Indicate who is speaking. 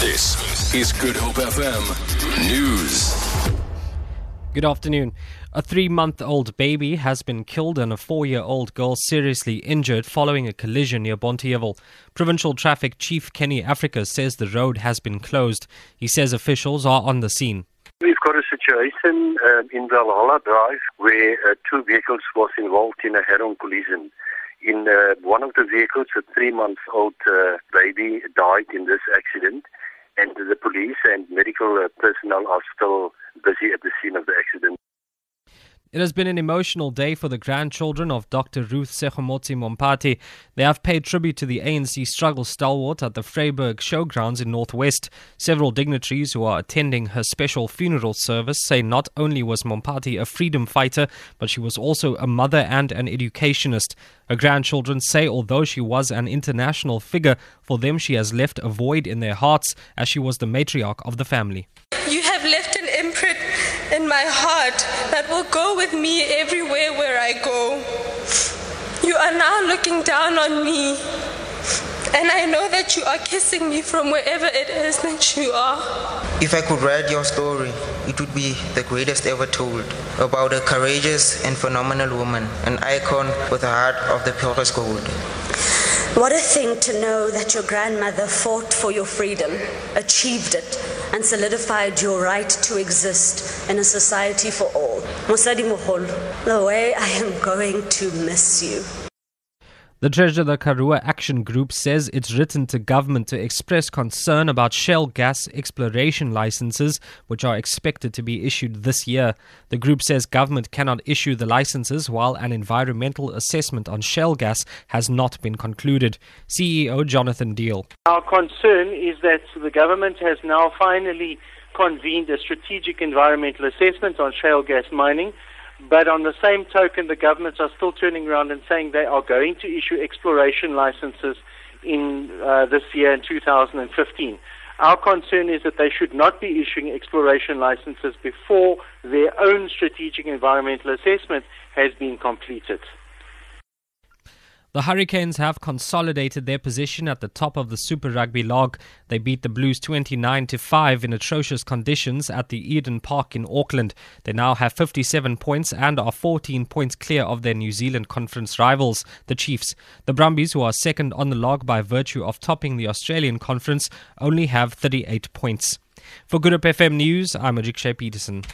Speaker 1: This is Good Hope FM News.
Speaker 2: Good afternoon. A three month old baby has been killed and a four year old girl seriously injured following a collision near Bonteheuwel. Provincial Traffic Chief Kenny Africa says the road has been closed. He says officials are on the scene.
Speaker 3: We've got a situation uh, in Valhalla Drive where uh, two vehicles was involved in a head-on collision. In uh, one of the vehicles, a three-month-old uh, baby died in this accident, and the police and medical uh, personnel are still busy at the scene of the accident.
Speaker 2: It has been an emotional day for the grandchildren of Dr. Ruth Segomotsi Mompati. They have paid tribute to the ANC struggle stalwart at the Vryburg Showgrounds in Northwest. Several dignitaries who are attending her special funeral service say not only was Mompati a freedom fighter, but she was also a mother and an educationist. Her grandchildren say although she was an international figure, for them she has left a void in their hearts as she was the matriarch of the family.
Speaker 4: You have left an imprint in my heart that will go with me everywhere where I go. You are now looking down on me, and I know that you are kissing me from wherever it is that you are.
Speaker 5: If I could write your story, it would be the greatest ever told about a courageous and phenomenal woman, an icon with a heart of the purest gold.
Speaker 6: What a thing to know that your grandmother fought for your freedom, achieved it, and solidified your right to exist in a society for all. Mosadi Moholo, the way I am going to miss you.
Speaker 2: The Treasure the Karoo Action Group says it's written to government to express concern about shale gas exploration licenses, which are expected to be issued this year. The group says government cannot issue the licenses while an environmental assessment on shale gas has not been concluded. CEO Jonathan Deal.
Speaker 7: Our concern is that the government has now finally convened a strategic environmental assessment on shale gas mining but on the same token, the governments are still turning around and saying they are going to issue exploration licenses in uh, this year in 2015. Our concern is that they should not be issuing exploration licenses before their own strategic environmental assessment has been completed.
Speaker 2: The Hurricanes have consolidated their position at the top of the Super Rugby log. They beat the Blues 29 to 5 in atrocious conditions at the Eden Park in Auckland. They now have 57 points and are 14 points clear of their New Zealand Conference rivals, the Chiefs. The Brumbies, who are second on the log by virtue of topping the Australian Conference, only have 38 points. For Good Hope FM News, I'm Ajik Peterson.